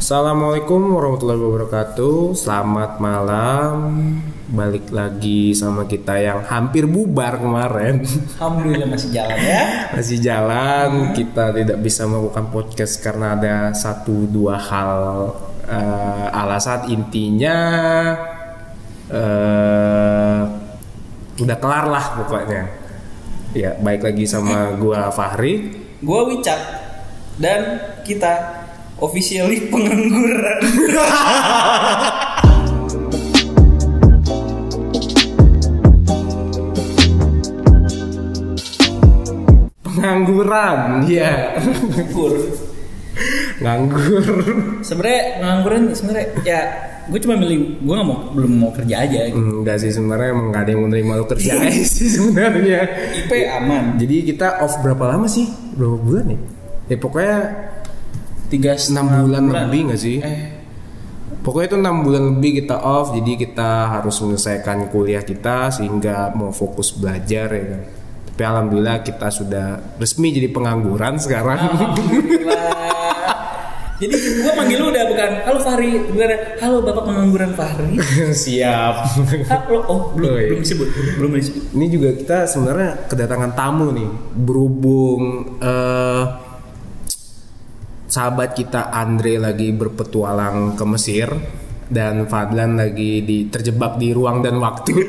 Assalamualaikum warahmatullahi wabarakatuh. Selamat malam. Balik lagi sama kita yang hampir bubar kemarin. Alhamdulillah masih jalan ya. Masih jalan. Kita tidak bisa melakukan podcast Karena ada satu dua hal eh, Alasan. Intinya eh, Udah kelar lah pokoknya. Ya baik lagi sama gua Fahri. Gua Wicat dan kita officially pengangguran. Pengangguran Iya Nganggur. Nganggur Sebenarnya pengangguran sebenarnya ya gue cuma milih gue nggak mau belum mau kerja aja. gitu. Enggak sih sebenarnya emang gak ada yang menerima lo kerja aja sih sebenarnya. IP aman. Jadi kita off berapa lama sih? Berapa bulan ya? Ya pokoknya Tiga 6 setengah bulan, lebih gak sih? Eh, Pokoknya itu enam bulan lebih kita off, jadi kita harus menyelesaikan kuliah kita sehingga mau fokus belajar ya kan. Tapi alhamdulillah kita sudah resmi jadi pengangguran sekarang. Jadi gue manggil lu udah bukan halo Fahri, bukan halo bapak pengangguran Fahri. Siap. Halo, oh belum Oh, iya. belum disebut, belum disebut. Ini juga kita sebenarnya kedatangan tamu nih, berhubung eh, sahabat kita Andre lagi berpetualang ke Mesir dan Fadlan lagi di terjebak di ruang dan waktu.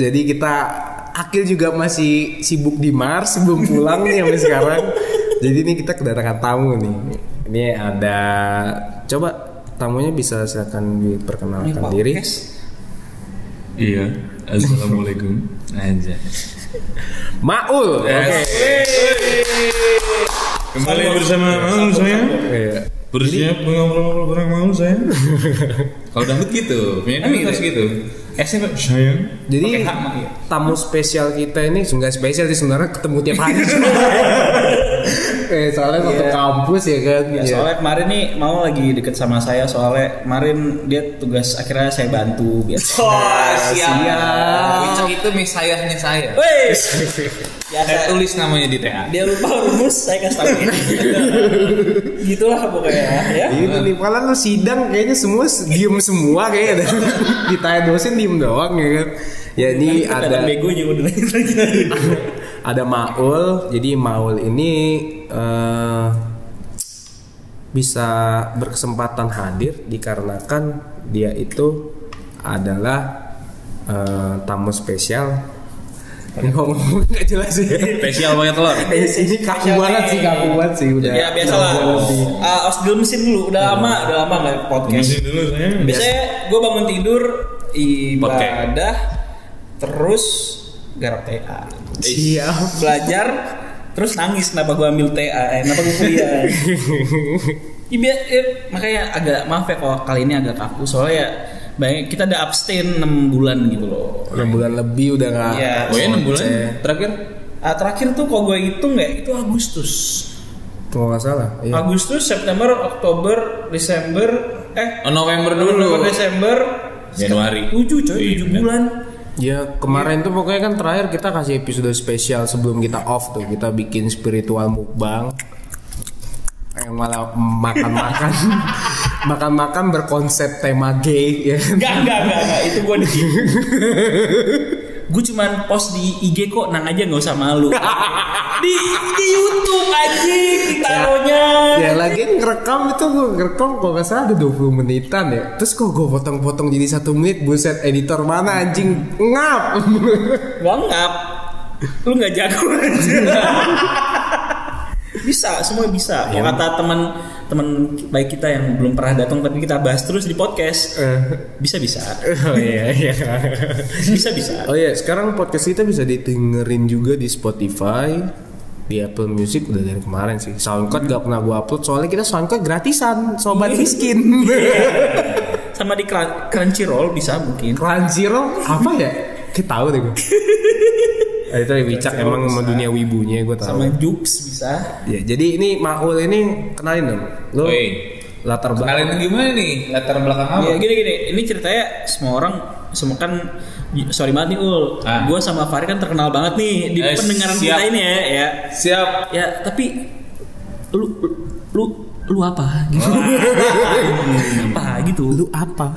Jadi kita Akil juga masih sibuk di Mars belum pulang nih sampai sekarang. Jadi ini kita kedatangan tamu nih. Ini ada coba tamunya bisa silakan diperkenalkan diri. Iya, assalamualaikum. Aja. Maul. Oke. Kembali bersama Maul saya. Iya. Bersiap mengobrol-ngobrol bareng Maul saya. Kalau dangdut gitu, punya dangdut harus gitu. S nya sayang. Jadi iya. tamu spesial kita ini nggak spesial sih sebenarnya ketemu tiap hari. eh, soalnya satu Iya. kampus ya kan. Ya, Iya. soalnya kemarin nih mau lagi deket sama saya soalnya kemarin dia tugas akhirnya saya bantu biasa. siap. Wicak itu misayahnya saya. Wes. Saya tulis namanya di TA. Dia lupa rumus saya kasih tahu ini. Gitulah pokoknya ya. Gitu nih, malah lu sidang kayaknya semua diem semua kayaknya. Ditanya dosen diem doang ya kan. Ya ini Ada begonya udah. Ada Maul. Jadi Maul ini eh, bisa berkesempatan hadir dikarenakan dia itu adalah eh, tamu spesial. Ini ngomong nggak jelas ya. Spesial pakai telur. Eh, ini kaku banget sih, kaku banget sih udah. Ya biasa lah. Uh, os dulu mesin dulu. Udah lama, udah lama nggak podcast. Mesin dulu saya. Biasanya gue bangun tidur ibadah terus garap TA. Siap. belajar terus nangis kenapa gue ambil TA eh, kenapa gue kuliah Ya, biar- eh, makanya agak maaf ya kalau kali ini agak kaku soalnya ya banyak kita udah abstain 6 bulan gitu loh 6 bulan lebih udah nggak. Iya. Oh ya 6 bulan Saya- terakhir. Ah, terakhir tuh kalau gue hitung ya itu Agustus Kalau nggak salah. Iya. Agustus September Oktober Desember eh Oh, November dulu. November Desember Januari. 7 coy 7 Iya, bulan Ya kemarin tuh pokoknya kan terakhir kita kasih episode spesial sebelum kita off tuh kita bikin spiritual mukbang yang malah makan-makan makan-makan berkonsep tema gay ya kan? Enggak, enggak, enggak, enggak. Itu gue di Gue cuman post di IG kok, nang aja nggak usah malu. di di YouTube anjing ditaruhnya. ya lagi ngerekam itu gue ngerekam kalau nggak salah ada 20 menitan ya terus kok gue potong-potong jadi satu menit buset editor mana anjing ngap Gak ngap. Lu nggak jago aja. bisa, semua bisa. Kalau kata teman teman baik kita yang belum pernah datang tapi kita bahas terus di podcast, bisa bisa, oh iya iya bisa bisa. Oh iya, sekarang podcast kita bisa didengerin juga di Spotify, di Apple Music udah dari kemarin sih. SoundCloud gak pernah gua upload soalnya kita SoundCloud gratisan, sobat miskin. Sama di Crun- Crunchyroll bisa mungkin. Crunchyroll apa ya? Kita tahu deh gua. Ah, itu Wicak emang sama dunia wibunya gue tahu. Sama Jux bisa. Ya, jadi ini Maul ini kenalin dong. Lo Woi. latar belakang. Kalian gimana nih? Latar belakang apa? Ya gini gini, ini ceritanya semua orang semua kan sorry banget nih Ul. Ah. Gue sama Fahri kan terkenal banget nih di Eh, pendengaran siap. kita ini ya, ya. Siap. Ya, tapi lu lu lu apa gitu apa gitu Lu apa?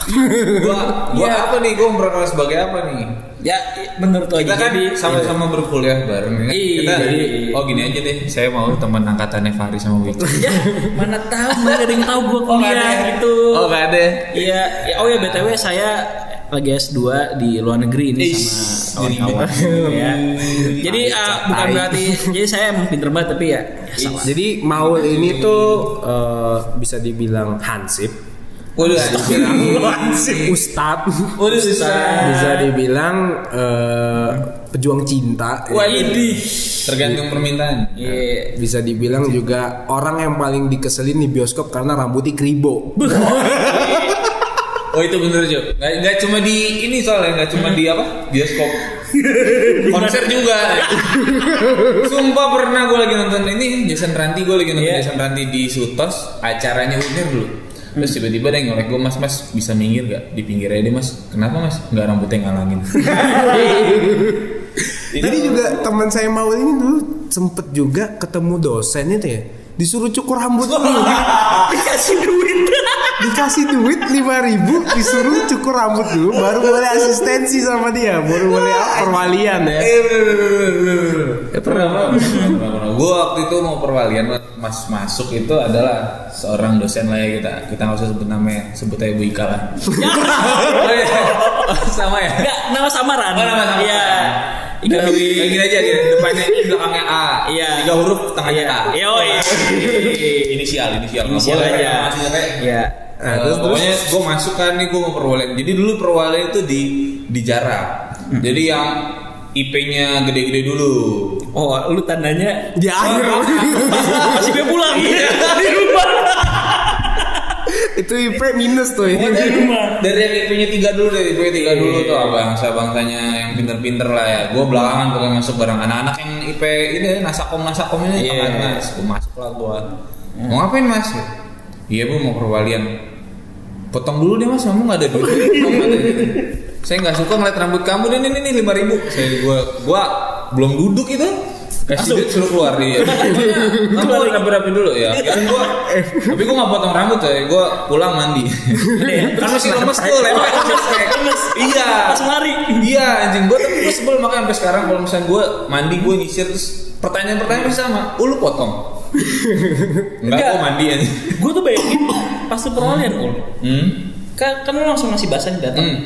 Gua gua Iya. apa nih? Gua berperan sebagai apa nih? ya menurut lo Kita kan jadi sama-sama berkuliah bareng ya. Iya. Kita oh gini aja deh. Saya mau teman angkatannya Fahri sama Wiki. ya mana tahu mana ada yang tahu gue kuliah gitu Oh, gak ada. iya ya, oh ya btw saya lagi S2 di luar negeri ini Ish, sama kawan-kawan. Ya. jadi ah, bukan berarti jadi saya emang pinter banget tapi ya, ya salah. Jadi Maul ini tuh eh, bisa dibilang hansip, Waduh, dibilang ustad, Waduh, bisa dibilang eh, pejuang cinta, Wah, ini tergantung permintaan. Iya. bisa dibilang juga orang yang paling dikeselin di bioskop karena rambutnya kribo. Oh itu bener Jo. Nggak, nggak cuma di ini soalnya nggak cuma di apa bioskop. Konser juga. Sumpah pernah gue lagi nonton ini Jason Ranti gue lagi nonton Iya. Jason Ranti di Sutos acaranya Winner dulu. Terus tiba-tiba ada yang ngolek gue mas mas bisa minggir gak di pinggir aja deh mas. Kenapa mas? Nggak rambutnya ngalangin. Jadi juga teman saya Maul ini dulu sempet juga ketemu dosen itu ya, disuruh cukur rambut dulu. dikasih duit dikasih duit lima ribu disuruh cukur rambut dulu baru boleh asistensi sama dia baru boleh perwalian ya Eh. Eh, pernah pernah pernah. pernah. Gue waktu itu mau perwalian mas masuk itu adalah seorang dosen lah ya kita kita nggak usah sebut namanya sebut aja Bu Ika lah. oh, iya. Sama ya. Enggak, nama samaran. Oh, nama samaran. Iya. Ika Ika Dwi. Kayak gini aja gini. Depannya I, belakangnya A. Iya. Tiga huruf, tengahnya A. Iya, oh, iya. inisial, inisial. Nggak Inisial boleh, aja. Iya. Nah, Eh, terus, pokoknya gue masuk kan nih gue mau perwalian. Jadi dulu perwalian itu di di jarak. Jadi yang IP-nya gede-gede dulu. Oh, lu tandanya di akhir masih gue pulang di rumah. itu IP minus tuh ini Di rumah. Dari yang IP-nya tiga dulu dari IP tiga dulu tuh bangsa bangsanya yang pinter-pinter lah ya. Gue belakangan pokoknya masuk bareng anak-anak yang IP ini nasakom nasakom ini Iya. tengah mas. Gue masuk lah gue. Mau ngapain mas? Iya bu mau perwalian. Potong dulu deh mas, kamu nggak ada duit. Saya nggak suka ngeliat rambut kamu nih nih nih lima ribu. Saya gua gua belum duduk itu kasih duit suruh keluar dia. Kamu rapi-rapi dulu ya. Kan gua, tapi gua nggak potong rambut ya. Gua pulang mandi. kan masih lemes tuh, lemes Lemes. Iya. Pas lari. Iya anjing gua tapi gua sebel makanya sampai sekarang kalau misalnya gua mandi gua nyisir terus pertanyaan-pertanyaan sama. Oh, lu potong. Enggak, gua mandi anjing. Gue tuh bayangin pas lu perwalian ul. Hmm. Kan, kan lu langsung ngasih bahasa nih datang. Hmm.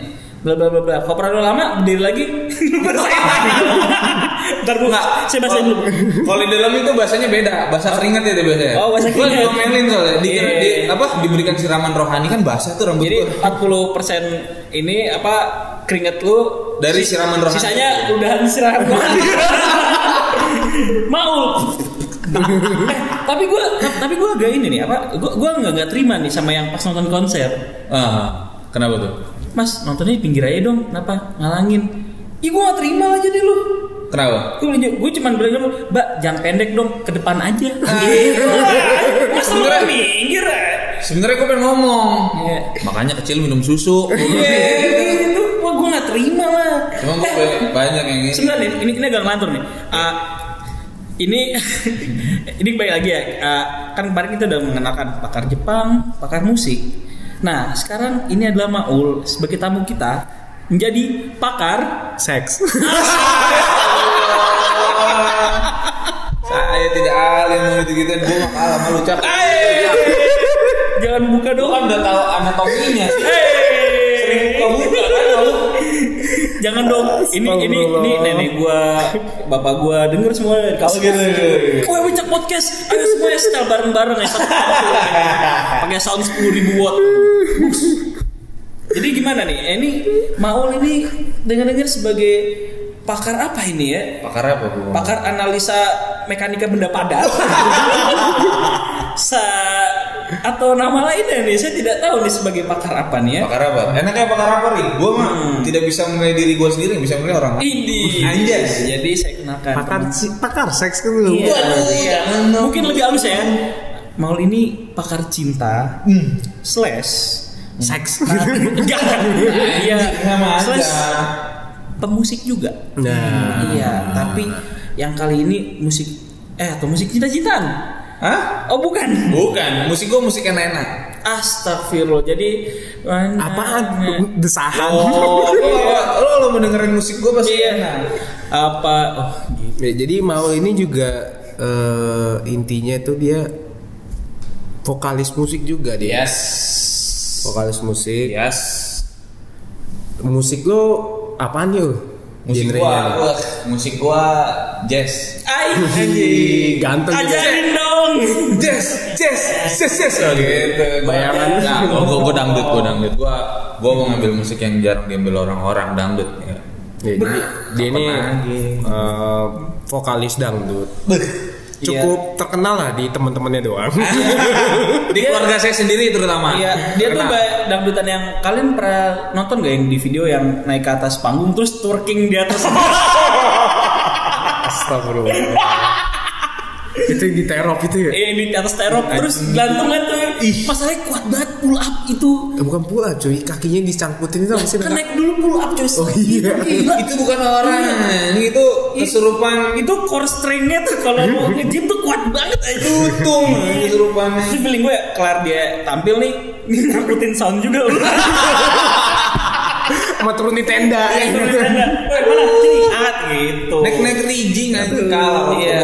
Bla bla bla bla. Kalau pernah lu lama berdiri lagi. Ntar gue nggak. Saya basahin dulu. Kalau di dalam itu bahasanya beda, bahasa keringat ya biasanya. Oh, bahasa Gua keringat. diomelin soalnya. Di, Iya. di- apa diberikan siraman rohani kan bahasa tuh rambut Jadi gua. 40% ini apa keringet lu Dari siraman rohani. Sisanya udahan siraman rohani. Mau. Eh, tapi gue tapi gue agak ini nih apa gue gue nggak nggak terima nih sama yang pas nonton konser Ah, kenapa tuh? mas nontonnya di pinggir aja dong kenapa ngalangin Ih gue gak terima aja deh lu Kenapa? Gue gue cuma bilang sama, Mbak jangan pendek dong ke depan aja Mas lu Sebenarnya- minggir ya Sebenarnya gue pengen ngomong. Iya. Makanya kecil minum susu. Iya, itu wah gue gak terima lah. Cuma gue Eh, banyak yang ini. sebenarnya ini, ini agak ngelantur nih. Ah, ini ini baik lagi ya. Ah, kan kemarin kita udah mengenalkan pakar Jepang, pakar musik. Nah, sekarang ini adalah Maul sebagai tamu kita menjadi pakar seks Saya tidak alim gitu gitu. Gue mah kalah malu cap. Jangan buka dong. kan udah tahu anatominya. Sering buka-buka kan lalu. Jangan dong. Ini ini ini nenek gua, bapak gua denger semua dari kawan. gitu. Wah, Wicak podcast. Ayo semuanya setel bareng-bareng ya satu kartu. Pakai sound 10.000 watt. Jadi gimana nih? Eh, Ini Maul ini dengar-dengar sebagai pakar apa ini ya? Pakar apa bu? Pakar analisa mekanika benda padat. Sa atau nama lainnya nih saya tidak tahu nih sebagai pakar apa nih ya. Pakar apa? Enaknya pakar apa nih? Gue mah tidak bisa menilai diri gue sendiri, bisa menilai orang lain. Ini. Anjas. Jadi saya kenalkan. pakar si- pakar seks kan lu Iya, iya. Mungkin lebih halus ya. Maul ini pakar cinta slash seks jangan iya slash pemusik juga nah iya tapi yang kali ini musik eh atau musik cinta-cintaan Hah? Oh bukan. Bukan, musik gue musik enak-enak. Astagfirullah. Jadi Apaan? Desahan. Oh, lo, lo, lo mendengarin musik gue pasti Iya. enak. Apa? Oh, gitu. Ya, jadi mau ini juga eh, intinya tuh dia vokalis musik juga dia. Yes. Vokalis musik. Yes. Musik lo apaan yuk? Musik gua, gua, musik gua jazz. Ay, Ih, ganteng juga. ajarin dong. Jazz, jazz, jazz, jazz. Oh, gitu. Bayangan. Nah, gua, gua, gua dangdut, gua dangdut. Gua, gua mau ngambil musik yang jarang diambil orang-orang dangdut. Ya. Ya, jadi dia ini eh, vokalis dangdut. Cukup terkenal lah di teman-temannya doang. Di keluarga saya sendiri terutama. Iya, dia tuh kayak dangdutan yang kalian pernah nonton gak yang di video yang naik ke atas panggung terus twerking di atas. Astagfirullah. Itu di terop itu ya? eh di atas terop terus gelantungan tuh. Masalahnya kuat banget pull up itu. Eh, bukan pula cuy, kakinya disangkutin itu apa sih? Kan naik dulu pull up coy. Oh iya. Itu bukan orang, itu kesurupan itu core stringnya tuh kalau mau nge-gym tuh kuat banget aja. tutung kesurupannya. Terus feeling gue kelar dia tampil nih ngikutin sound juga Sama turun di tenda. Woi mana sini angkat gitu. Nek nek rijing nanti kalah. Iya.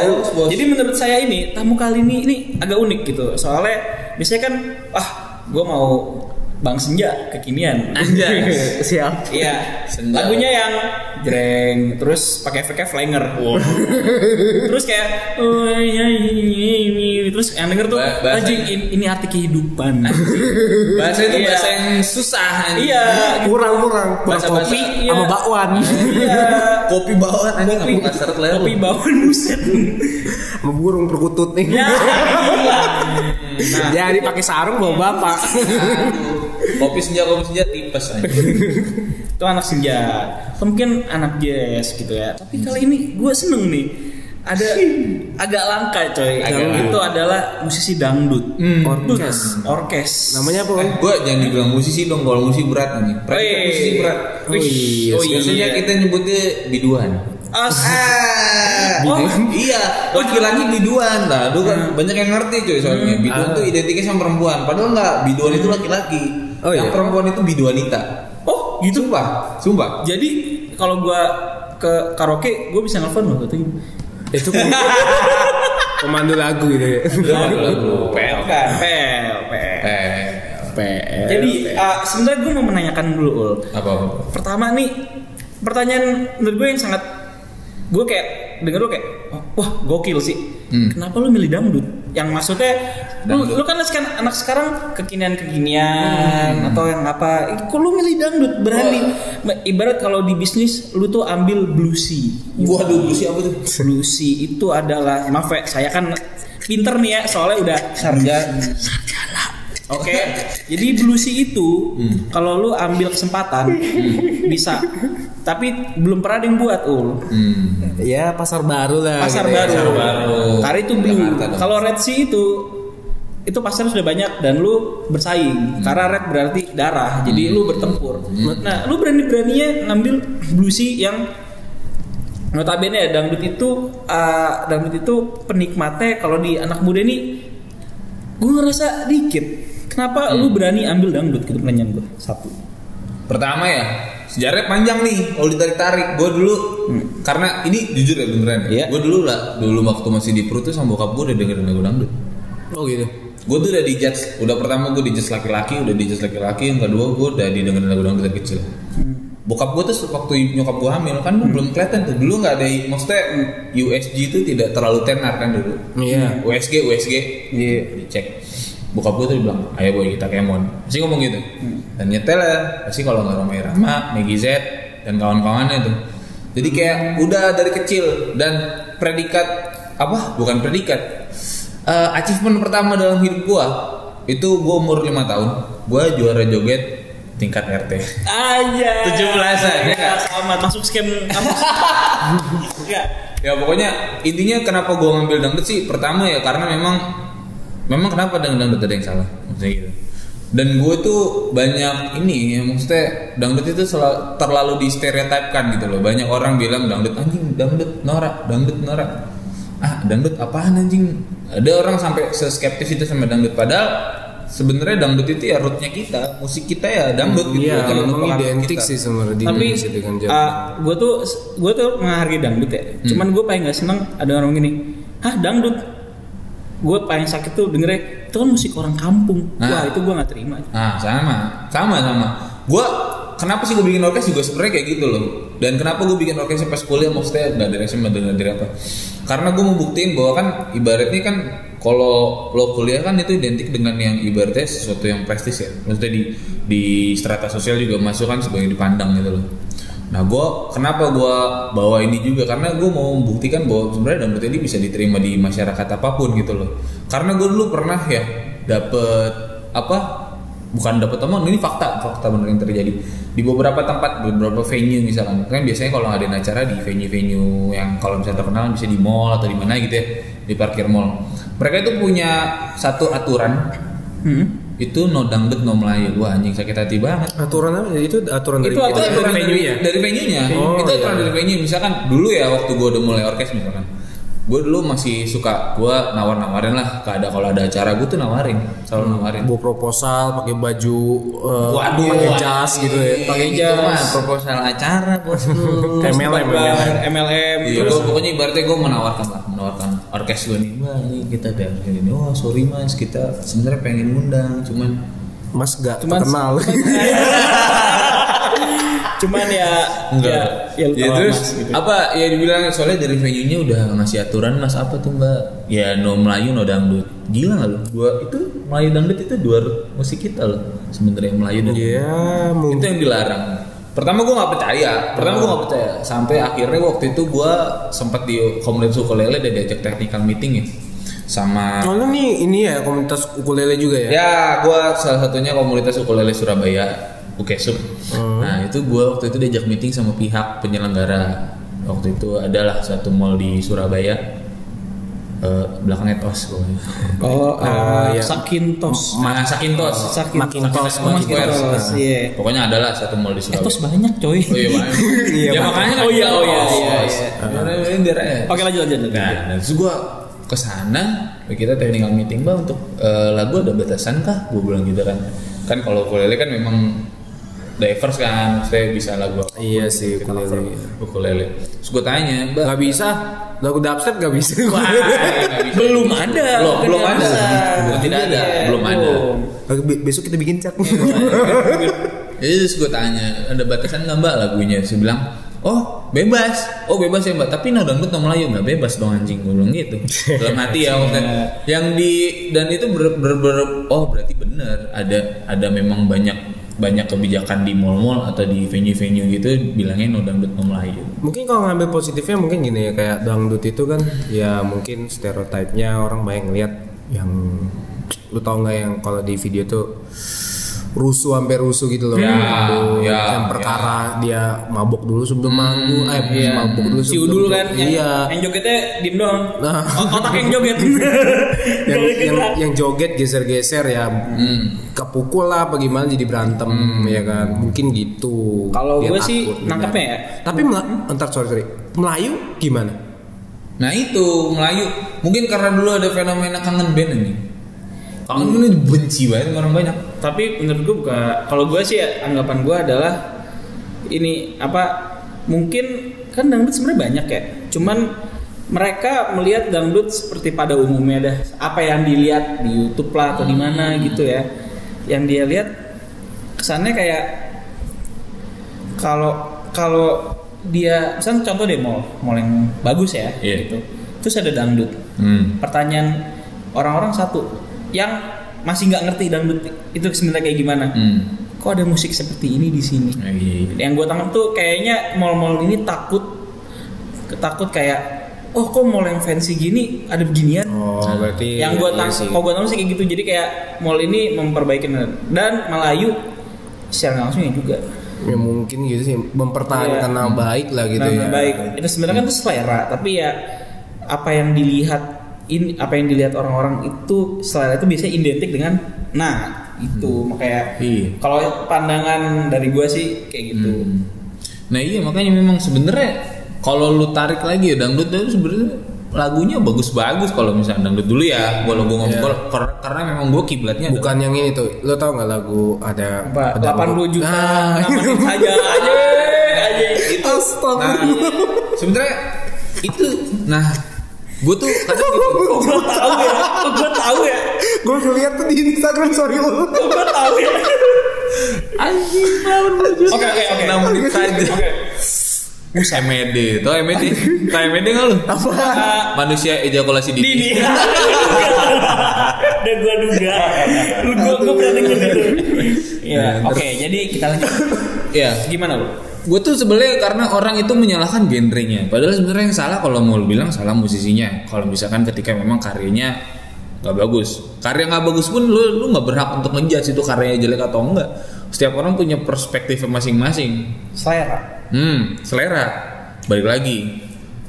Jadi menurut saya ini tamu kali ini ini agak unik gitu. Soalnya biasanya kan ah gue mau Bang Senja kekinian. Anjay. Siap. Iya. Senja. Lagunya yang jreng terus pakai efeknya flanger. terus kayak oh, iya, iya, iya, iya. Yang denger tuh Ba- bahasa- anjing ini, ini arti kehidupan. Bahasa itu Iya. bahasa yang susah. anjing. iya. Kurang-kurang. Kurang Bahasa-bahasa- kopi iya. sama bakwan. Iya. Kopi bawaan anjing Kopi, leher. kopi bawaan buset. sama burung perkutut nih. ya, gila. Jadi pakai sarung bawa bapak. Kopi senja kopi senja tipes anjing. itu anak senja atau mungkin anak jazz gitu ya tapi kali ini gue seneng nih ada agak langka coy Agak Yang langka. itu adalah musisi dangdut Orkes. orkes Namanya apa? Bang? Gue jangan dibilang musisi dong kalau musisi berat. Predikat Wih. musisi berat. Wih. iya, oh Biasanya iya kita nyebutnya biduan. As Ah, Oh. iya, laki-laki biduan lah. Lu kan banyak yang ngerti cuy soalnya. Biduan Ah. tuh identiknya sama perempuan. Padahal enggak, biduan itu laki-laki. Oh, yang iya? perempuan itu biduanita. oh gitu Sumpah, sumpah. jadi kalau gue ke karaoke gue bisa nelfon loh gitu Itu pemandu lagu gitu ya. Lagu pel kan pel pel Eh, PL. jadi ah, sebenarnya gue mau menanyakan dulu ul apa apa? pertama nih pertanyaan menurut gue yang sangat gue kayak denger lu kayak wah gokil sih Hmm. kenapa lu milih dangdut yang maksudnya lu, Dangdut. lu kan sekarang anak sekarang kekinian kekinian atau yang apa kok lu milih dangdut berani. Ma- ibarat kalau di bisnis lu tuh ambil bluesy Waduh, lu siapa tuh? bluesy itu adalah maaf ya saya kan pinter nih ya soalnya udah sarjana. Sarjana oke. Jadi bluesy itu kalau lu ambil kesempatan bisa. Tapi belum pernah ada yang buat ul. Hmm. Ya pasar baru lah. pasar gitu ya. baru. Pasar baru. Karena itu blue. Kalau red sea itu itu pasar sudah banyak dan lu bersaing. Karena red berarti darah jadi lu bertempur. Nah lu berani beraninya ngambil bluesy yang notabene ya dangdut itu uh, dangdut itu penikmatnya kalau di anak muda ini gue ngerasa dikit kenapa lu berani ambil dangdut gitu pertanyaan gue satu Pertama ya, sejarahnya panjang nih kalau ditarik-tarik. Gue dulu karena ini jujur ya beneran. Iya. Gue dulu lah, dulu waktu masih di perut tuh sama bokap gue udah dengerin lagu dangdut. Oh gitu. Gue tuh udah dijudge, udah pertama gue dijudge laki-laki, udah dijudge laki-laki, yang kedua gue udah didengerin lagu dangdut dari kecil. Bokap gue tuh waktu nyokap gue hamil kan belum kelihatan tuh. Dulu nggak ada, maksudnya USG itu tidak terlalu tenar kan dulu. Iya. USG, USG, Iya. dicek. Bokap gue tuh bilang, ayo boy kita kemon. Pasti ngomong gitu. Dan nyetel ya, pasti kalau nggak Romai Rama, Megi Z, dan kawan-kawannya tuh. Jadi kayak udah dari kecil dan predikat apa? Bukan predikat. Eh, achievement pertama dalam hidup gua itu gua umur 5 tahun. Gua juara joget tingkat RT. aja 17-an, ya nggak? sama masuk scam kampus Enggak. Ya pokoknya intinya kenapa gua ngambil dangdut sih pertama ya karena memang memang kenapa dengan dangdut ada yang salah maksudnya gitu. Dan gue tuh banyak ini ya maksudnya dangdut itu sel- terlalu di stereotipkan gitu loh. Banyak orang bilang dangdut anjing, dangdut norak, dangdut norak. Ah, dangdut apaan anjing? ada orang sampai seskeptis itu sama dangdut padahal sebenarnya dangdut itu ya rootnya kita musik kita ya dangdut gitu Iya, bukan memang merupakan identik kita. sih sebenarnya di tapi dengan genre. gue tuh gue tuh menghargai dangdut ya Hmm. cuman gue paling gak seneng ada orang gini hah dangdut gue paling sakit tuh dengernya itu kan musik orang kampung Nah. wah itu gue nggak terima Nah, sama, sama, sama. Gua kenapa sih gue bikin orkes juga sebenarnya kayak gitu loh. Dan kenapa gue bikin orkes pas kuliah maksudnya nggak dari SMA dan dari apa? Karena gue mau buktiin bahwa kan ibaratnya kan kalau lo kuliah kan itu identik dengan yang ibaratnya sesuatu yang prestis ya. Maksudnya di di strata sosial juga masuk kan sebagai dipandang gitu loh. Nah, gue kenapa gue bawa ini juga karena gue mau membuktikan bahwa sebenarnya dangdut ini bisa diterima di masyarakat apa pun gitu loh. Karena gue dulu pernah ya dapet apa bukan dapat teman ini fakta fakta benar yang terjadi di beberapa tempat beberapa venue misalkan kan biasanya kalau ada acara di venue-venue yang kalau misalnya terkenal bisa di mall atau di mana gitu ya di parkir mall mereka itu punya satu aturan Hmm. Itu no dangdut no melayu wah anjing sakit hati banget aturan apa? Itu aturan dari Itu itu aturan dari dari venue-nya? dari venue-nya Oh, itu aturan iya. dari venue misalkan dulu ya waktu gue udah mulai orkes misalkan gue dulu masih suka gue nawar-nawarin lah ada kalau ada acara gue tuh nawarin selalu nawarin Bawa proposal, pakai baju, eh, Waduh, pakai jas gitu ya. Pakai Itu jas. mah proposal acara bosku. MLM, Bar, MLM Iya, terus gua- pokoknya ibaratnya gue menawarkan lah, menawarkan orkes gue nih, wah ini kita ada ini, wah sorry mas, kita sebenarnya pengen ngundang, cuman Mas gak Cuman- terkenal. cuman ya enggak. ya, ya, Ya, terus Mas, gitu. apa ya dibilang soalnya dari venue-nya udah ngasih aturan mas apa tuh mbak? Ya no Melayu no dangdut. Gila nggak lu? Dua itu Melayu dangdut itu dua musik kita loh sebenarnya Melayu dan Iya, itu yang dilarang pertama gue nggak percaya. Pertama gue nggak percaya. Sampai akhirnya waktu itu gue sempat di komunitas ukulele dan diajak technical meeting ya. Sama Oh, lu nih ini ya komunitas ukulele juga ya? ya gue salah satunya komunitas ukulele Surabaya Ukesup nah itu gue waktu itu diajak meeting sama pihak penyelenggara. Waktu itu adalah satu mall di Surabaya Eh, belakangnya tos pokoknya. oh uh, iya. Sakintos Ma- Sakintos Sakintos Makintos, Oh, Makintos. Makintos, iya. pokoknya adalah satu mall di Eh, Surabaya tos banyak coy Oh iya banyak. Iya, ya banyak. makanya Oh iya, oh iya, tos. iya, iya. Daerahnya. Oke lanjut lanjut. Nah, nah, terus gue ke sana, kita technical meeting bang untuk eh, lagu ada batasan kah? Gue bilang gitu kan. Kan kalau ukulele kan memang diverse kan, saya bisa lagu apa. Iya sih, ukulele. ukulele. Terus gue tanya, mbak, Gak bisa. Lagu dubstep gak bisa. nggak bisa. Belum ada. belum, belum ada. Belum tidak ada, Iya, belum ada. Lagu be- Besok kita bikin chat. Jadi terus gue tanya, ada batasan nggak mbak lagunya? Saya bilang, oh bebas, oh bebas ya mbak. Tapi no dangdut no Melayu nggak bebas dong anjing gue bilang gitu. Dalam hati ya maksudnya. Yang di dan itu ber, ber- ber- oh berarti bener ada ada memang banyak banyak kebijakan di mall-mall atau di venue-venue gitu bilangnya no dangdut no Melayu. mungkin kalau ngambil positifnya mungkin gini ya kayak dangdut itu kan ya mungkin stereotipnya orang banyak ngeliat yang lu tau nggak yang kalau di video tuh rusuh sampai rusuh gitu loh Ya, Dangdut, ya, yang perkara dia mabok dulu sebelum manggung eh iya. mabok dulu Si sebelum Udul kan yang, iya yang jogetnya diem doang. Nah. Otak yang joget. yang, yang yang joget geser-geser ya Hmm. kepukul lah apa gimana jadi berantem ya kan mungkin gitu Kalau gue sih nangkepnya ya. tapi Mela- entar sorry sorry Melayu gimana Nah itu Melayu mungkin karena dulu ada fenomena kangen band ini. Kangen band ini benci banget orang banyak. Tapi menurut gue bukan. Kalau gue sih ya, anggapan gue adalah ini apa? Mungkin kan dangdut sebenarnya banyak ya. Cuman mereka melihat dangdut seperti pada umumnya dah. Apa yang dilihat di YouTube lah atau di mana gitu ya. Yang dia lihat kesannya kayak kalau kalau dia misalnya contoh deh mall mall yang bagus ya Iya. gitu terus ada dangdut Hmm. pertanyaan orang-orang satu yang masih nggak ngerti dangdut itu sebenarnya kayak gimana Hmm. kok ada musik seperti ini di sini Nah, iya. yang gue tangkap tuh kayaknya mall-mall ini takut takut kayak oh kok mall yang fancy gini ada beginian oh berarti yang gue iya tangkap sih. kok gue tangkap sih kayak gitu jadi kayak mall ini memperbaiki dan Melayu secara langsung ya juga ya mungkin gitu sih mempertahankan Iya. nama baik lah gitu Nah, ya baik itu sebenarnya kan itu selera tapi ya apa yang dilihat ini apa yang dilihat orang-orang itu selera itu biasanya identik dengan nah itu. Makanya Iya. kalau pandangan dari gue sih kayak gitu. Hmm. Nah iya makanya memang sebenarnya kalau lu tarik lagi ya dangdut itu sebenarnya lagunya bagus-bagus kalau misalnya dangdut dulu ya kalau gue ngomong kar- karena memang gue kiblatnya Bukan yang ini tuh. Lo tau nggak lagu ada Apa, ada 80 juta. Nah, saja aja aja itu nah sebenarnya itu nah gue tuh kadang gitu gue tahu ya gue tahu ya gue ngeliat tuh di Instagram sorry lo. gue tahu ya anjing lawan baju Oke, oke, oke. 6 menit saja Oke. Buset MED, tau MED? Tau MED nggak lu? Ah, Manusia ejakulasi dini. Dini. Udah gua duga. Lu gua gua pernah denger itu. Iya, oke, jadi kita lanjut. Iya. Gimana lu? Gue tuh sebenarnya karena orang itu menyalahkan genrenya. Padahal sebenarnya yang salah kalau mau bilang salah musisinya. Kalau misalkan ketika memang karyanya nggak bagus, karya nggak bagus pun lu lu nggak berhak untuk ngejudge itu karyanya jelek atau enggak. Setiap orang punya perspektif masing-masing. Selera. Hmm, selera. Balik lagi.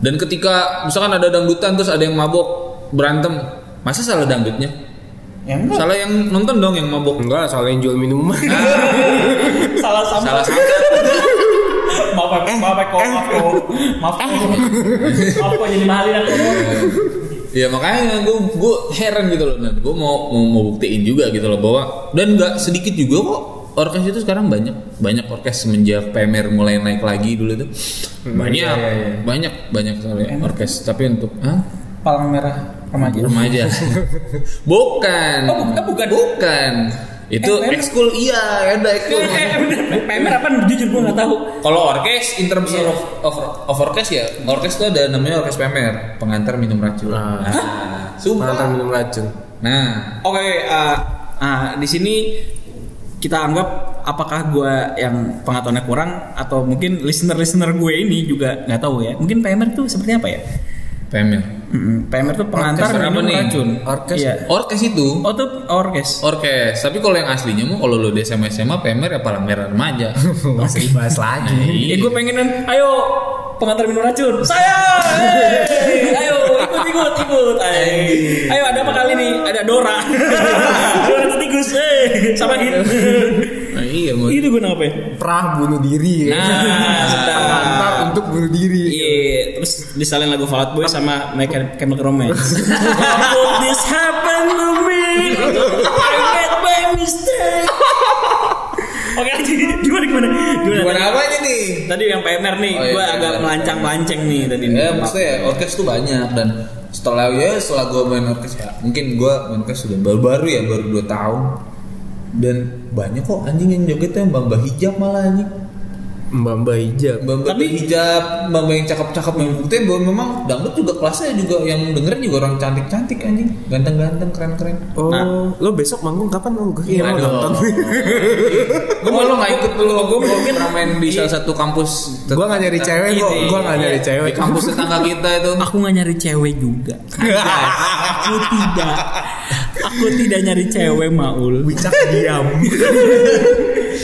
Dan ketika misalkan ada dangdutan terus ada yang mabok berantem, masa salah dangdutnya? Ya enggak. Salah yang nonton dong yang mabok. Enggak, soalnya yang jual minuman. Salah sama. Salah sangka. Maaf, maaf, maaf, kok, maaf, kok. Maaf, kok. Maaf, kok jadi mahalin aku. Ya makanya gue gue heran gitu loh. Nah, gue mau, mau mau buktiin juga gitu loh bahwa dan nggak sedikit juga kok orkes itu sekarang banyak banyak orkes semenjak PMR mulai naik lagi dulu itu banyak iya, iya, iya. banyak banyak sekali orkes tapi untuk Hah? Palang merah remaja. remaja bukan Oh, eh, bukan. bukan itu Eh, PMR? ekskul iya ada ekskul Eh, eh. PMR apa? Jujur gua nggak tahu. kalau orkes in terms Iya. of, of, of orkes ya orkes itu ada namanya orkes PMR pengantar minum racun Nah. nah, Mantan minum racun. nah Oke, uh, ah, di sini kita anggap apakah gue yang pengetahuannya kurang atau mungkin listener-listener gue ini juga nggak tahu ya. Mungkin PMR itu seperti apa ya? PMR Mm-mm, PMR itu pengantar Orkes minum nih? racun. Orkes? Iya. orkes itu Oh itu orkes. Orkes, tapi kalau yang aslinya mau kalau lu di SMA SMA PMR ya palang merah remaja. Masih dibahas lagi. Eh gue pengenan, ayo pengantar minum racun. Saya, Hey, ayo ikut ikut ikut. Ay. Ayo ada apa kali nih? Ada Dora. Dora tikus. Hey, sama gitu. Iya, mau. Itu gue apa ya? Prah bunuh diri. ya. Nah. Pengantar untuk bunuh diri. Iya, terus disalin lagu Fall Out Boy sama My Chemical Romance. Would this happen to me? I made my mistake. Oke, gimana gimana? Gimana? Gimana apanya nih? Tadi yang PMR nih, Oh, iya, gue iya, agak iya. melancang-lanceng nih tadi. Ya maksudnya ya, orkes tuh banyak dan setelah ya setelah gue main orkes ya mungkin gue main orkes sudah baru-baru ya baru 2 tahun dan banyak kok anjing yang joget tuh yang bamba hijab malah anjing Mbak Mbak hijab. bamba Tapi- hijab bamba yang cakep-cakep yang buktinya bahwa memang dangdut juga kelasnya juga yang dengerin juga orang cantik-cantik anjing ganteng-ganteng keren-keren Oh, Nah. lo besok manggung kapan lo? Gue kira mau nonton. gue malu nggak ikut dulu gue mau main di salah satu kampus Gue gak nyari cewek kok. Gue gak nyari iya. cewek. di kampus tetangga kita itu Aku nggak nyari cewek juga. aku tidak. Aku tidak nyari cewek Maul. Bicak diam.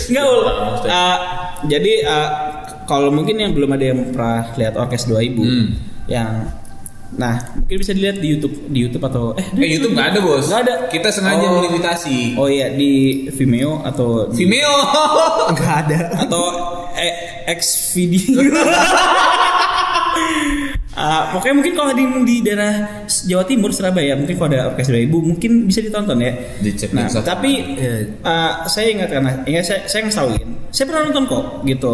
Enggak ul. Uh, jadi uh, kalau mungkin yang belum ada yang pernah lihat orkes 2000 Hmm. yang Nah, mungkin bisa dilihat di YouTube di YouTube atau eh Eh YouTube nggak ada bos. Nggak ada. Kita sengaja Oh. melimitasi. Oh iya di Vimeo atau di- Vimeo. Gak ada. atau eh, X video. Ah, pokoknya mungkin kalau di, di daerah Jawa Timur Surabaya mungkin kalau ada orkes 2000 mungkin bisa ditonton ya. Dicek Nah, di Instagram. tapi ah, saya ingat karena ya saya saya ngesauin. Saya pernah nonton kok gitu.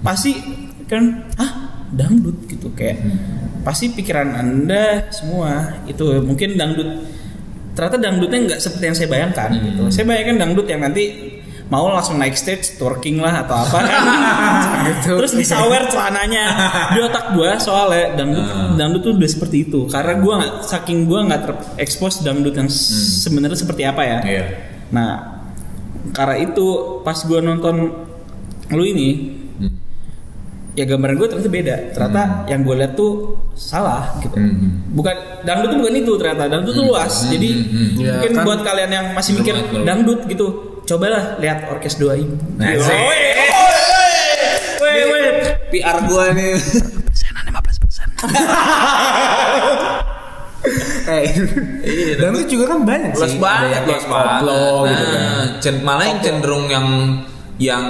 Pasti kan ah dangdut gitu kayak pasti pikiran Anda semua itu mungkin dangdut ternyata dangdutnya nggak seperti yang saya bayangkan gitu. Saya bayangkan dangdut yang nanti mau langsung naik stage twerking lah atau apa kan? Gitu. terus disawer celananya. Di otak gua soalnya dangdut dangdut tuh udah seperti itu. Karena gua nggak saking gua nggak terekspos dangdut yang sebenarnya seperti apa ya. Iya. nah karena itu pas gua nonton lu ini Hmm. ya gambaran gue ternyata beda. Ternyata yang gue lihat tuh salah gitu. Hmm. bukan dangdut tuh bukan itu ternyata. Dangdut tuh luas. Jadi hmm. Ya, mungkin kan. buat kalian yang masih mikir dangdut gitu cobalah lihat orkes 2000 Nah, Woi, sih. woi, woi. PR gua nih. persenan 15 persen Eh, dan itu juga kan banyak sih. banget, koplo banget. gitu kan. Nah, cen- malah yang cenderung yang yang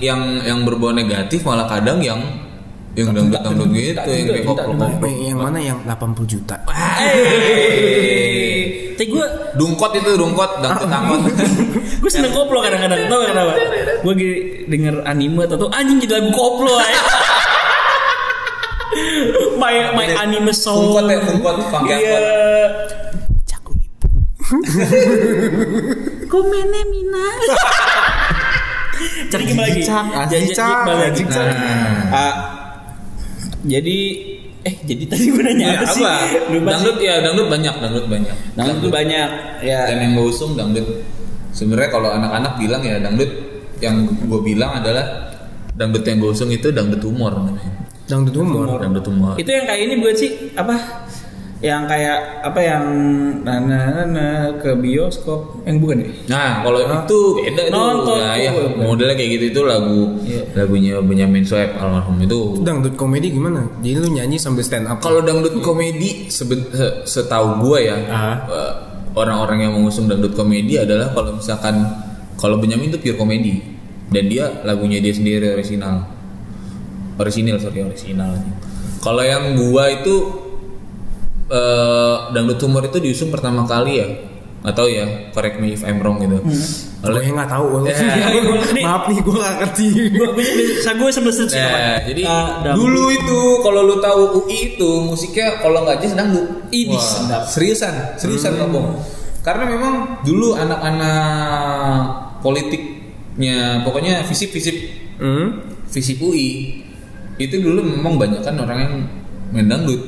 yang yang berbau negatif malah kadang yang Yang dangdut dangdut gitu yang kayak koplo. Eh, yang mana yang 80 juta? Tapi gue Dungkot itu dungkot dangdut angkot. gue seneng koplo kadang-kadang tau gak kenapa? Gue denger anime atau tuh anjing jadi lagu koplo aja. my my anime song. Fungkot ya, fungkot, Iya. Caku ibu. Komene mina. Jadi gimana lagi? Cak, asli, Janji Cak, balik. asli, Cak. Nah. Ah, jadi eh jadi tadi gue nanya Ya, apa sih? apa? Lupa Dangdut sih. ya, dangdut banyak, dangdut banyak. Dangdut tuh banyak ya. Dan yang gue usung dangdut. Sebenarnya kalau anak-anak bilang ya dangdut yang gue bilang adalah dangdut yang gue usung itu dangdut humor namanya. Dangdut humor. Dangdut humor. Itu yang kayak ini bukan sih apa? Yang kayak apa yang nana nana ke bioskop yang bukan ya? Nah, kalau itu beda itu. Nonton Nah, tuh. ya, modelnya kayak gitu itu lagu Iya. lagunya Benyamin Sueb almarhum itu. Dangdut komedi gimana? Jadi lu nyanyi sambil stand up. Kalau dangdut komedi seben- se- setahu gua ya, eh, orang-orang yang mengusung dangdut komedi adalah kalau misalkan kalau Benyamin itu pure komedi dan dia lagunya dia sendiri original. Original sorry original. Kalau yang gua itu eh, dangdut humor itu diusung pertama kali ya, nggak tahu ya, correct me if I'm wrong gitu. Gue yang nggak tahu. Ya. Maaf nih, gue nggak ngerti. Bisa gue sebelum sih Nah, jadi dangdut. dulu itu kalau lu tahu UI itu musiknya kalau nggak jazz dangdut. Ini. Seriusan, seriusan ngomong. Karena memang dulu anak-anak politiknya pokoknya visip-visip Hmm? visip UI itu dulu memang banyak kan orang yang main dangdut.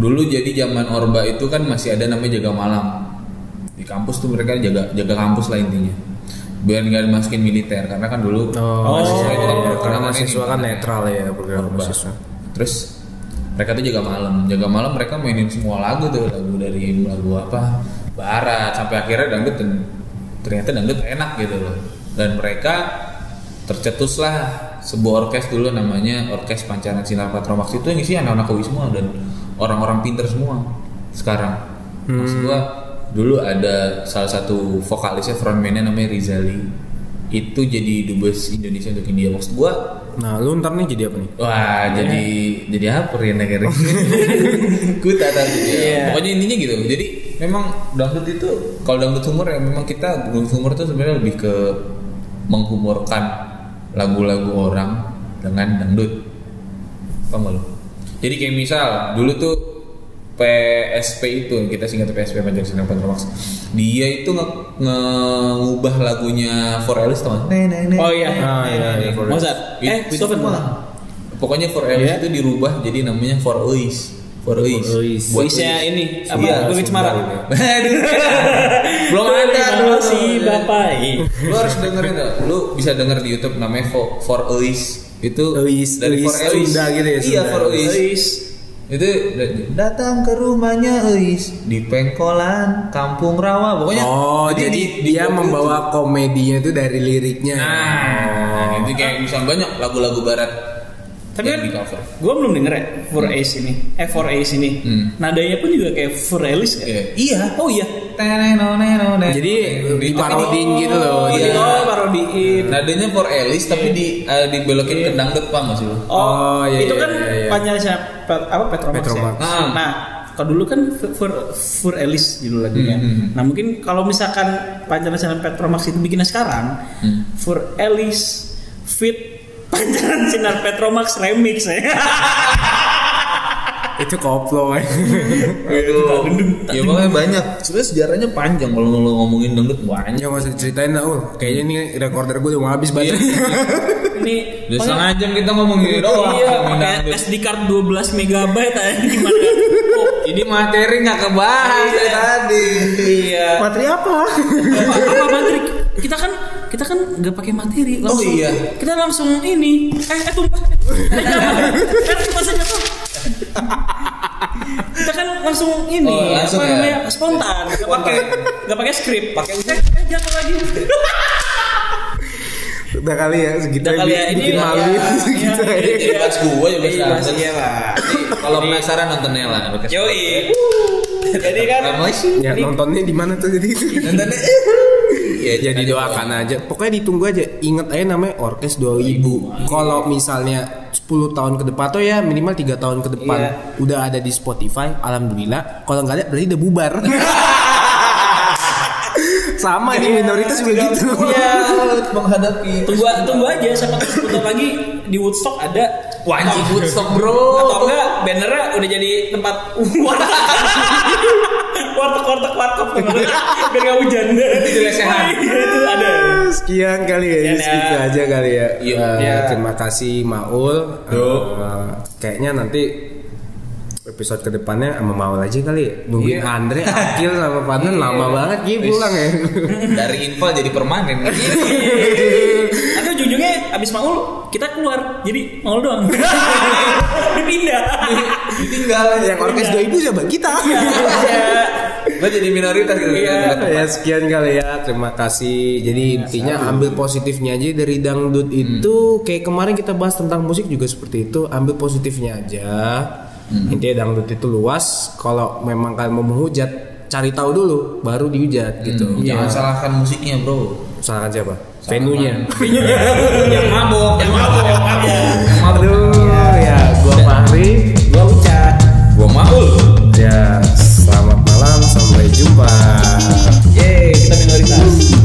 Dulu jadi zaman Orba itu kan masih ada namanya jaga malam di kampus tuh mereka jaga jaga kampus lah intinya biar nggak dimasukin militer karena kan dulu Oh, mahasiswa itu kan karena programnya mahasiswa kan netral ya program Orba. mahasiswa. Terus mereka tuh jaga malam, jaga malam mereka mainin semua lagu tuh lagu dari lagu apa barat sampai akhirnya dangdut dan ternyata dangdut enak gitu loh. Dan mereka tercetuslah sebuah orkes dulu namanya Orkes Pancaran Sinar Patromax itu yang isi anak-anak UI semua dan orang-orang pinter semua sekarang. Maksud gua dulu ada salah satu vokalisnya frontman-nya namanya Rizali itu jadi dubes Indonesia untuk India maksud gua Nah, lu ntar nih jadi apa nih? Wah, jadi jadi apa ya negara? Gue tak tahu jadi. Iya. Pokoknya intinya gitu. Jadi memang dangdut itu kalau dangdut humor ya memang kita dangdut humor itu sebenarnya lebih ke menghumorkan lagu-lagu orang dengan dangdut. Paham lu? Jadi kayak misal dulu tuh PSP itu kita singkat PSP Panjang Sinar Patromax. Dia itu nge- ngubah lagunya For Alice gak? Oh iya. Ah, iya, iya, for- Mozart. Eh, Itu Beethoven. mah. Pokoknya For Alice Iya. itu dirubah jadi namanya For Uis. For Uis. For. Buat Uis. ini apa? Iya, Gue Cemara. Belum ada Terima kasih Bapak. Lu harus dengerin tuh. Lu bisa denger di YouTube namanya For, For Uis. Itu Uis, dari Uis For Alice. Sunda gitu ya, Iya, Sunda. For Uis. Guys. Itu datang ke rumahnya Uis di Pengkolan, Kampung Rawa. Pokoknya Oh, jadi, di- di- dia di- membawa komedinya itu dari liriknya. Nah, itu kayak misalnya banyak lagu-lagu barat Tapi kan di cover. gue belum denger ya For Ace ini. Eh For Ace ini. Hmm. Nadanya pun juga kayak For Alice kan? Iya. Iya. Oh iya. Jadi diparodiin gitu loh. Oh, Jadi- jadi oh parodiin. Nadanya for Alice tapi di eh, dibelokin ke dangdut pak masih lu? Oh, Oh, iya, itu iya, kan iya, iya. panjangnya Pet- apa Petromax, Petromax. ya. Ah. Nah, kalau dulu kan for for Alice dulu lagunya. Hmm. Nah, mungkin kalau misalkan panjangan Petromax itu bikinnya sekarang, Hmm. for Alice fit panjangan sinar Petromax remix ya. Itu koplo kan. Aduh. Ya makanya banyak. Sebenarnya sejarahnya panjang kalau lu ngomongin dangdut banyak. Ya usah ceritain lah, Ul. Kayaknya ini recorder gue udah mau habis banget. Ini Udah setengah jam kita ngomongin doang. Iya, pakai. SD card 12 megabyte aja gimana? Oh, Jadi materi nggak kebahas Iya. tadi. iya. Materi apa? apa, apa materi kita kan kita kan nggak pakai materi langsung Oh, iya. kita langsung ini eh eh tumpah jangan. tumpah saja tuh kita kan langsung ini Oh, langsung apa ya? namanya spontan nggak pakai nggak pakai skrip pakai eh, eh jangan lagi Udah kali ya segitu Udah kali ya, ini bikin ya, malu ya, segitu ya, aja. ya. Jadi bahas gue juga Iya, sekarang. iya. Jadi, Kalau penasaran nontonnya lah. yoi jadi kan. Ya nontonnya di mana tuh jadi? Nontonnya. ya Ya didoakan aja. Pokoknya ditunggu aja. Ingat aja namanya Orkes 2000. Kalau misalnya 10 tahun ke depan tuh ya minimal 3 tahun ke depan Iya. udah ada di Spotify, alhamdulillah. Kalau nggak ada berarti udah bubar. Sama nih minoritas juga gitu. Iya, menghadapi Tunggu tunggu aja siapa tahu sebentar lagi di Woodstock ada Wajib Woodstock bro. atau enggak bannernya udah jadi tempat warteg warteg warteg biar nggak hujan Itu lesehan. Iya, itu ada Sekian kali ya, Sekian ya. segitu aja kali ya. Iya. Eh, Iya. Terima kasih Maul. Eh, kayaknya nanti episode ke depannya sama Maul aja kali ya. Nungguin Iya. Andre, Akil sama Panen lama banget gitu pulang ya. Dari infal jadi permanen. nanti ujung-ujungnya abis maul kita keluar jadi maul doang dipindah Ditinggal Yang orkes 2000 siapa? Kita gue jadi minoritas gitu. Iya, ya sekian kali ya. Terima kasih. Jadi ya, intinya sabi. ambil positifnya aja. Dari dangdut hmm. itu kayak kemarin kita bahas tentang musik juga seperti itu. Ambil positifnya aja. Hmm. intinya dangdut itu luas. Kalau memang kalian mau menghujat cari tahu dulu baru dihujat hmm. gitu. Jangan ya. salahkan musiknya bro. Salahkan siapa? Venue-nya. Yang mabok yang mabok yang mabok. Aduh ya gua Fahri. Gua Ucat gua Maul. Ya. Jumpa. Yeay, kita minoritas.